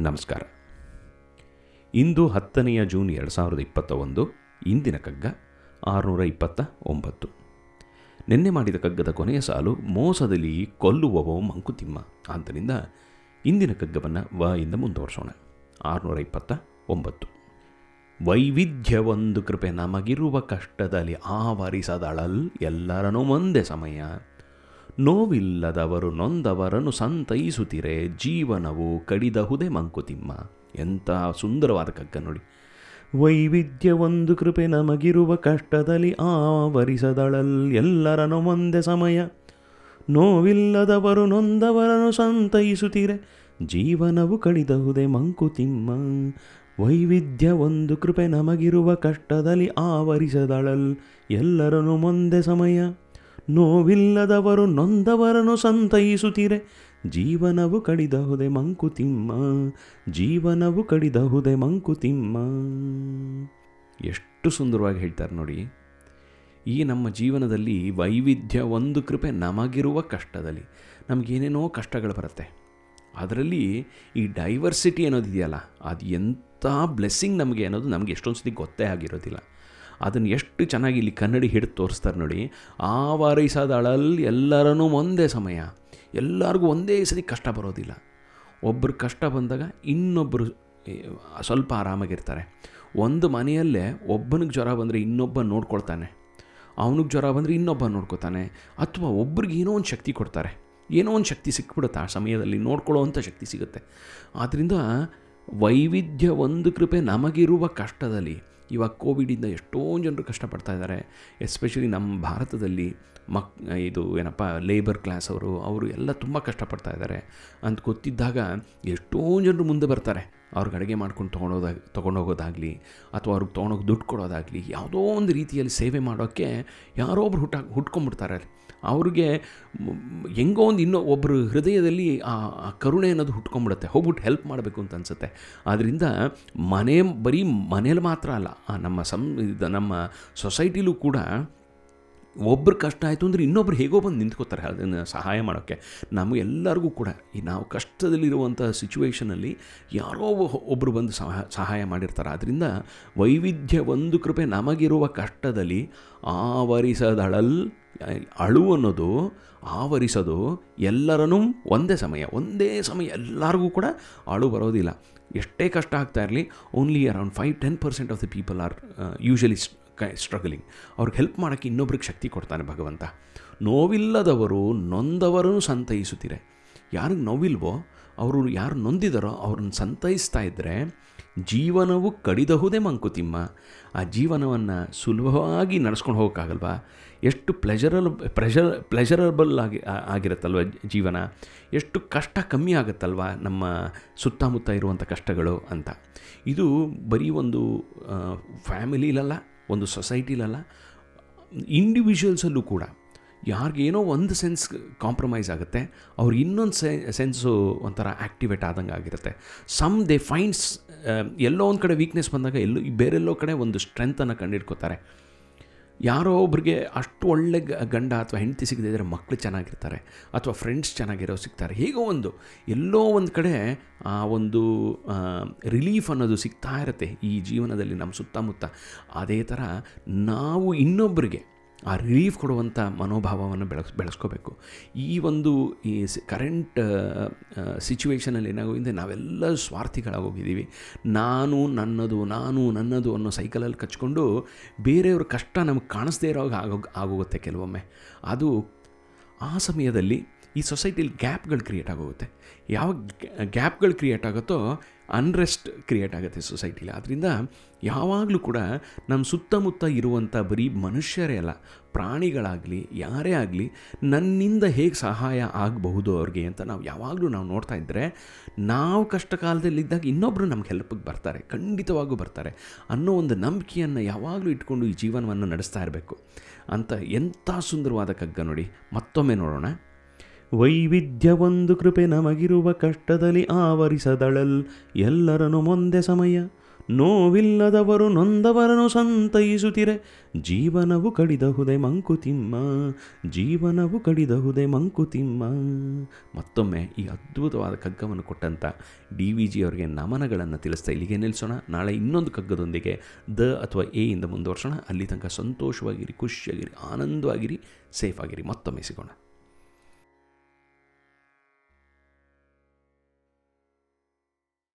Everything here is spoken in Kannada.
ನಮಸ್ಕಾರ. ಇಂದು ಹತ್ತನೆಯ ಜೂನ್ ಎರಡು ಸಾವಿರದ ಇಪ್ಪತ್ತ ಒಂದು, ಇಂದಿನ ಕಗ್ಗ ಆರುನೂರ ಇಪ್ಪತ್ತ ಒಂಬತ್ತು. ನಿನ್ನೆ ಮಾಡಿದ ಕಗ್ಗದ ಕೊನೆಯ ಸಾಲು ಮೋಸದಲ್ಲಿ ಕೊಲ್ಲುವವೋ ಮಂಕುತಿಮ್ಮ. ಆದ್ದರಿಂದ ಇಂದಿನ ಕಗ್ಗವನ್ನು ವ ಇಂದ ಮುಂದುವರಿಸೋಣ. ಆರುನೂರ ಇಪ್ಪತ್ತ ಒಂಬತ್ತು. ವೈವಿಧ್ಯವೊಂದು ಕೃಪೆ, ನಮಗಿರುವ ಕಷ್ಟದಲ್ಲಿ ಆವರಿಸದಳಲ್ ಎಲ್ಲರನ್ನೂ ಒಂದೇ ಸಮಯ. ನೋವಿಲ್ಲದವರು ನೊಂದವರನ್ನು ಸಂತೈಸುತ್ತಿರೆ, ಜೀವನವು ಕಡಿದಹುದೆ ಮಂಕುತಿಮ್ಮ. ಎಂಥ ಸುಂದರವಾದ ಕಗ್ಗ ನೋಡಿ. ವೈವಿಧ್ಯ ಒಂದು ಕೃಪೆ ನಮಗಿರುವ ಕಷ್ಟದಲ್ಲಿ ಆವರಿಸದಳಲ್ ಎಲ್ಲರನ್ನು ಒಂದೇ ಸಮಯ. ನೋವಿಲ್ಲದವರು ನೊಂದವರನ್ನು ಸಂತೈಸುತ್ತಿರೆ, ಜೀವನವು ಕಡಿದಹುದೆ ಮಂಕುತಿಮ್ಮ. ವೈವಿಧ್ಯ ಒಂದು ಕೃಪೆ ನಮಗಿರುವ ಕಷ್ಟದಲ್ಲಿ ಆವರಿಸದಳಲ್ ಎಲ್ಲರನ್ನು ಒಂದೇ ಸಮಯ. ನೋವಿಲ್ಲದವರು ನೊಂದವರನ್ನು ಸಂತೈಸುತ್ತಿರೆ. ಜೀವನವು ಕಡಿದಹುದೆ ಮಂಕುತಿಮ್ಮ ಜೀವನವು ಕಡಿದಹುದೆ ಮಂಕುತಿಮ್ಮ ಎಷ್ಟು ಸುಂದರವಾಗಿ ಹೇಳ್ತಾರೆ ನೋಡಿ. ಈ ನಮ್ಮ ಜೀವನದಲ್ಲಿ ವೈವಿಧ್ಯ ಒಂದು ಕೃಪೆ ನಮಗಿರುವ ಕಷ್ಟದಲ್ಲಿ. ನಮಗೇನೇನೋ ಕಷ್ಟಗಳು ಬರುತ್ತೆ. ಅದರಲ್ಲಿ ಈ ಡೈವರ್ಸಿಟಿ ಅನ್ನೋದಿದೆಯಲ್ಲ, ಅದು ಎಂಥ ಬ್ಲೆಸ್ಸಿಂಗ್ ನಮಗೆ ಅನ್ನೋದು ನಮಗೆ ಎಷ್ಟೊಂದು ಸತಿ ಗೊತ್ತೇ ಆಗಿರೋದಿಲ್ಲ. ಅದನ್ನು ಎಷ್ಟು ಚೆನ್ನಾಗಿ ಇಲ್ಲಿ ಕನ್ನಡಿ ಹಿಡಿದು ತೋರಿಸ್ತಾರೆ ನೋಡಿ. ಆ ವಾರೈಸಾದ ಅಳಲ್ಲಿ ಎಲ್ಲರನ್ನೂ ಒಂದೇ ಸಮಯ, ಎಲ್ಲರಿಗೂ ಒಂದೇ ಸರಿ ಕಷ್ಟ ಬರೋದಿಲ್ಲ. ಒಬ್ಬರು ಕಷ್ಟ ಬಂದಾಗ ಇನ್ನೊಬ್ಬರು ಸ್ವಲ್ಪ ಆರಾಮಾಗಿರ್ತಾರೆ. ಒಂದು ಮನೆಯಲ್ಲೇ ಒಬ್ಬನಿಗೆ ಜ್ವರ ಬಂದರೆ ಇನ್ನೊಬ್ಬ ನೋಡ್ಕೊಳ್ತಾನೆ. ಅವನಿಗೆ ಜ್ವರ ಬಂದರೆ ಇನ್ನೊಬ್ಬ ನೋಡ್ಕೊತಾನೆ ಅಥವಾ ಒಬ್ರಿಗೆ ಏನೋ ಒಂದು ಶಕ್ತಿ ಕೊಡ್ತಾರೆ. ಏನೋ ಒಂದು ಶಕ್ತಿ ಸಿಕ್ಬಿಡುತ್ತೆ ಆ ಸಮಯದಲ್ಲಿ ನೋಡ್ಕೊಳ್ಳೋ ಅಂಥ ಶಕ್ತಿ ಸಿಗುತ್ತೆ. ಆದ್ದರಿಂದ ವೈವಿಧ್ಯ ಒಂದು ಕೃಪೆ ನಮಗಿರುವ ಕಷ್ಟದಲ್ಲಿ ಇವಾಗ ಕೋವಿಡಿಂದ ಎಷ್ಟೊಂದು ಜನರು ಕಷ್ಟಪಡ್ತಾ ಇದ್ದಾರೆ. ಎಸ್ಪೆಷಲಿ ನಮ್ಮ ಭಾರತದಲ್ಲಿ ಮಕ್, ಇದು ಏನಪ್ಪ ಲೇಬರ್ ಕ್ಲಾಸ್ ಅವರು ಅವರು ಎಲ್ಲ ತುಂಬ ಕಷ್ಟಪಡ್ತಾ ಇದ್ದಾರೆ. ಅಂತ ಗೊತ್ತಿದ್ದಾಗ ಎಷ್ಟೊಂದು ಜನರು ಮುಂದೆ ಬರ್ತಾರೆ. ಅವ್ರಿಗೆ ಅಡುಗೆ ಮಾಡ್ಕೊಂಡು ತೊಗೊಂಡೋದಾಗ ತೊಗೊಂಡೋಗೋದಾಗಲಿ ಅಥವಾ ಅವ್ರಿಗೆ ತೊಗೊಂಡೋಗಿ ದುಡ್ಡು ಕೊಡೋದಾಗಲಿ ಯಾವುದೋ ಒಂದು ರೀತಿಯಲ್ಲಿ ಸೇವೆ ಮಾಡೋಕ್ಕೆ ಯಾರೋ ಒಬ್ರು ಹುಟ್ಟ ಹುಟ್ಕೊಂಡ್ಬಿಡ್ತಾರೆ ಅವ್ರಿಗೆ ಹೆಂಗೋ ಒಂದು ಇನ್ನೂ ಒಬ್ಬರು ಹೃದಯದಲ್ಲಿ ಆ ಕರುಣೆ ಅನ್ನೋದು ಹುಟ್ಕೊಂಡ್ಬಿಡುತ್ತೆ ಹೋಗ್ಬಿಟ್ಟು ಹೆಲ್ಪ್ ಮಾಡಬೇಕು ಅಂತ ಅನಿಸುತ್ತೆ. ಆದ್ದರಿಂದ ಮನೆ, ಬರೀ ಮನೇಲಿ ಮಾತ್ರ ಅಲ್ಲ ನಮ್ಮ ಸಂ ನಮ್ಮ ಸೊಸೈಟಿಲೂ ಕೂಡ ಒಬ್ರು ಕಷ್ಟ ಆಯಿತು ಅಂದರೆ ಇನ್ನೊಬ್ರು ಹೇಗೋ ಬಂದು ನಿಂತ್ಕೋತಾರೆ ಅದನ್ನು ಸಹಾಯ ಮಾಡೋಕ್ಕೆ. ನಮಗೆಲ್ಲರಿಗೂ ಕೂಡ ಈ ನಾವು ಕಷ್ಟದಲ್ಲಿರುವಂಥ ಸಿಚುವೇಷನಲ್ಲಿ ಯಾರೋ ಒಬ್ಬರು ಬಂದು ಸಹ ಸಹಾಯ ಮಾಡಿರ್ತಾರೆ. ಆದ್ದರಿಂದ ವೈವಿಧ್ಯ ಒಂದು ಕೃಪೆ ನಮಗಿರುವ ಕಷ್ಟದಲ್ಲಿ ಆವರಿಸದಳಲ್, ಅಳು ಅನ್ನೋದು, ಆವರಿಸೋದು ಎಲ್ಲರನ್ನೂ ಒಂದೇ ಸಮಯ ಒಂದೇ ಸಮಯ ಎಲ್ಲರಿಗೂ ಕೂಡ ಅಳು ಬರೋದಿಲ್ಲ. ಎಷ್ಟೇ ಕಷ್ಟ ಆಗ್ತಾ ಇರಲಿ only around five ten percent of the people are usually struggling ಅವ್ರಿಗೆ ಹೆಲ್ಪ್ ಮಾಡೋಕ್ಕೆ ಇನ್ನೊಬ್ರಿಗೆ ಶಕ್ತಿ ಕೊಡ್ತಾನೆ ಭಗವಂತ. ನೋವಿಲ್ಲದವರು ನೊಂದವರನ್ನು ಸಂತೈಸುತ್ತೀರೆ ಯಾರಿಗೆ ನೋವಿಲ್ವೋ ಅವರು ಯಾರು ನೊಂದಿದಾರೋ ಅವ್ರನ್ನ ಸಂತೈಸ್ತಾ ಇದ್ದರೆ ಜೀವನವು ಕಡಿದಹುದೇ ಮಂಕುತಿಮ್ಮ. ಆ ಜೀವನವನ್ನು ಸುಲಭವಾಗಿ ನಡೆಸ್ಕೊಂಡು ಹೋಗೋಕ್ಕಾಗಲ್ವಾ? ಎಷ್ಟು ಪ್ಲೆಜರಲ್ ಪ್ರೆಷರ್ ಪ್ಲೆಜರಬಲ್ ಆಗಿ ಆಗಿರುತ್ತಲ್ವ ಜೀವನ? ಎಷ್ಟು ಕಷ್ಟ ಕಮ್ಮಿ ಆಗುತ್ತಲ್ವ ನಮ್ಮ ಸುತ್ತಮುತ್ತ ಇರುವಂಥ ಕಷ್ಟಗಳು ಅಂತ. ಇದು ಬರೀ ಒಂದು ಫ್ಯಾಮಿಲಿಲಲ್ಲ ಒಂದು ಸೊಸೈಟಿಲಲ್ಲ ಇಂಡಿವಿಜುವಲ್ಸಲ್ಲೂ ಕೂಡ ಯಾರಿಗೇನೋ ಒಂದು ಸೆನ್ಸ್ ಕಾಂಪ್ರಮೈಸ್ ಆಗುತ್ತೆ, ಅವ್ರು ಇನ್ನೊಂದು ಸೆ ಸೆನ್ಸು ಒಂಥರ ಆ್ಯಕ್ಟಿವೇಟ್ ಆದಂಗೆ ಆಗಿರುತ್ತೆ. ಸಮ್ ದೇ ಫೈಂಡ್ಸ್ ಎಲ್ಲೋ ಒಂದು ಕಡೆ ವೀಕ್ನೆಸ್ ಬಂದಾಗ ಎಲ್ಲೋ, ಬೇರೆಲ್ಲೋ ಕಡೆ ಒಂದು ಸ್ಟ್ರೆಂತನ್ನು ಕಂಡಿಡ್ಕೋತಾರೆ. ಯಾರೋ ಒಬ್ರಿಗೆ ಅಷ್ಟು ಒಳ್ಳೆ ಗಂಡ ಅಥವಾ ಹೆಂಡತಿ ಸಿಗದಿದ್ದರೆ ಮಕ್ಕಳು ಚೆನ್ನಾಗಿರ್ತಾರೆ ಅಥವಾ ಫ್ರೆಂಡ್ಸ್ ಚೆನ್ನಾಗಿರೋ ಸಿಗ್ತಾರೆ. ಹೀಗೋ ಒಂದು ಎಲ್ಲೋ ಒಂದು ಕಡೆ ಆ ಒಂದು ರಿಲೀಫ್ ಅನ್ನೋದು ಸಿಗ್ತಾ ಇರುತ್ತೆ ಈ ಜೀವನದಲ್ಲಿ ನಮ್ಮ ಸುತ್ತಮುತ್ತ. ಅದೇ ಥರ ನಾವು ಇನ್ನೊಬ್ಬರಿಗೆ ಆ ರಿಲೀಫ್ ಕೊಡುವಂಥ ಮನೋಭಾವವನ್ನು ಬೆಳೆಸ್ ಬೆಳೆಸ್ಕೋಬೇಕು. ಈ ಒಂದು ಈ ಕರೆಂಟ್ ಸಿಚುವೇಷನಲ್ಲಿ ಏನಾಗೋಗಿದೆ ನಾವೆಲ್ಲ ಸ್ವಾರ್ಥಿಗಳಾಗೋಗಿದ್ದೀವಿ ನಾನು ನನ್ನದು ನಾನು ನನ್ನದು ಅನ್ನೋ ಸೈಕಲಲ್ಲಿ ಕಚ್ಕೊಂಡು ಬೇರೆಯವ್ರ ಕಷ್ಟ ನಮಗೆ ಕಾಣಿಸ್ದೇ ಇರೋ ಆಗೋ ಆಗೋಗುತ್ತೆ ಕೆಲವೊಮ್ಮೆ. ಅದು ಆ ಸಮಯದಲ್ಲಿ ಈ ಸೊಸೈಟಿಲಿ ಗ್ಯಾಪ್ಗಳು ಕ್ರಿಯೇಟ್ ಆಗೋಗುತ್ತೆ. ಯಾವ ಗ್ಯಾಪ್ಗಳು ಕ್ರಿಯೇಟ್ ಆಗುತ್ತೋ ಅನ್ರೆಸ್ಟ್ ಕ್ರಿಯೇಟ್ ಆಗುತ್ತೆ ಸೊಸೈಟಿಲಿ ಆದ್ದರಿಂದ ಯಾವಾಗಲೂ ಕೂಡ ನಮ್ಮ ಸುತ್ತಮುತ್ತ ಇರುವಂಥ ಬರೀ ಮನುಷ್ಯರೇ ಅಲ್ಲ, ಪ್ರಾಣಿಗಳಾಗಲಿ, ಯಾರೇ ಆಗಲಿ, ನನ್ನಿಂದ ಹೇಗೆ ಸಹಾಯ ಆಗಬಹುದು ಅವ್ರಿಗೆ ಅಂತ ನಾವು ಯಾವಾಗಲೂ ನಾವು ನೋಡ್ತಾ ಇದ್ದರೆ ನಾವು ಕಷ್ಟ ಕಾಲದಲ್ಲಿದ್ದಾಗ ಇನ್ನೊಬ್ಬರು ನಮ್ಗೆ ಹೆಲ್ಪಿಗೆ ಬರ್ತಾರೆ, ಖಂಡಿತವಾಗೂ ಬರ್ತಾರೆ ಅನ್ನೋ ಒಂದು ನಂಬಿಕೆಯನ್ನು ಯಾವಾಗಲೂ ಇಟ್ಕೊಂಡು ಈ ಜೀವನವನ್ನು ನಡೆಸ್ತಾ ಇರಬೇಕು. ಅಂತ ಎಂಥ ಸುಂದರವಾದ ಕಗ್ಗ ನೋಡಿ, ಮತ್ತೊಮ್ಮೆ ನೋಡೋಣ. ವೈವಿಧ್ಯ ಒಂದು ಕೃಪೆ ನಮಗಿರುವ ಕಷ್ಟದಲ್ಲಿ ಆವರಿಸದಳಲ್ ಎಲ್ಲರನ್ನು ಒಂದೇ ಸಮಯ. ನೋವಿಲ್ಲದವರು ನೊಂದವರನ್ನು ಸಂತೈಸುತ್ತಿರೆ. ಜೀವನವು ಕಡಿದಹುದೆ ಮಂಕುತಿಮ್ಮ ಜೀವನವು ಕಡಿದಹುದೆ ಮಂಕುತಿಮ್ಮ ಮತ್ತೊಮ್ಮೆ ಈ ಅದ್ಭುತವಾದ ಕಗ್ಗವನ್ನು ಕೊಟ್ಟಂಥ ಡಿ ವಿ ಜಿ ಅವರಿಗೆ ನಮನಗಳನ್ನು ತಿಳಿಸ್ತಾ ಇಲ್ಲಿಗೆ ನಿಲ್ಲಿಸೋಣ. ನಾಳೆ ಇನ್ನೊಂದು ಕಗ್ಗದೊಂದಿಗೆ ದ ಅಥವಾ ಎ ಇಂದ ಮುಂದುವರ್ಸೋಣ. ಅಲ್ಲಿ ತನಕ ಸಂತೋಷವಾಗಿರಿ, ಖುಷಿಯಾಗಿರಿ, ಆನಂದವಾಗಿರಿ ಸೇಫ್ ಆಗಿರಿ ಮತ್ತೊಮ್ಮೆ ಸಿಗೋಣ.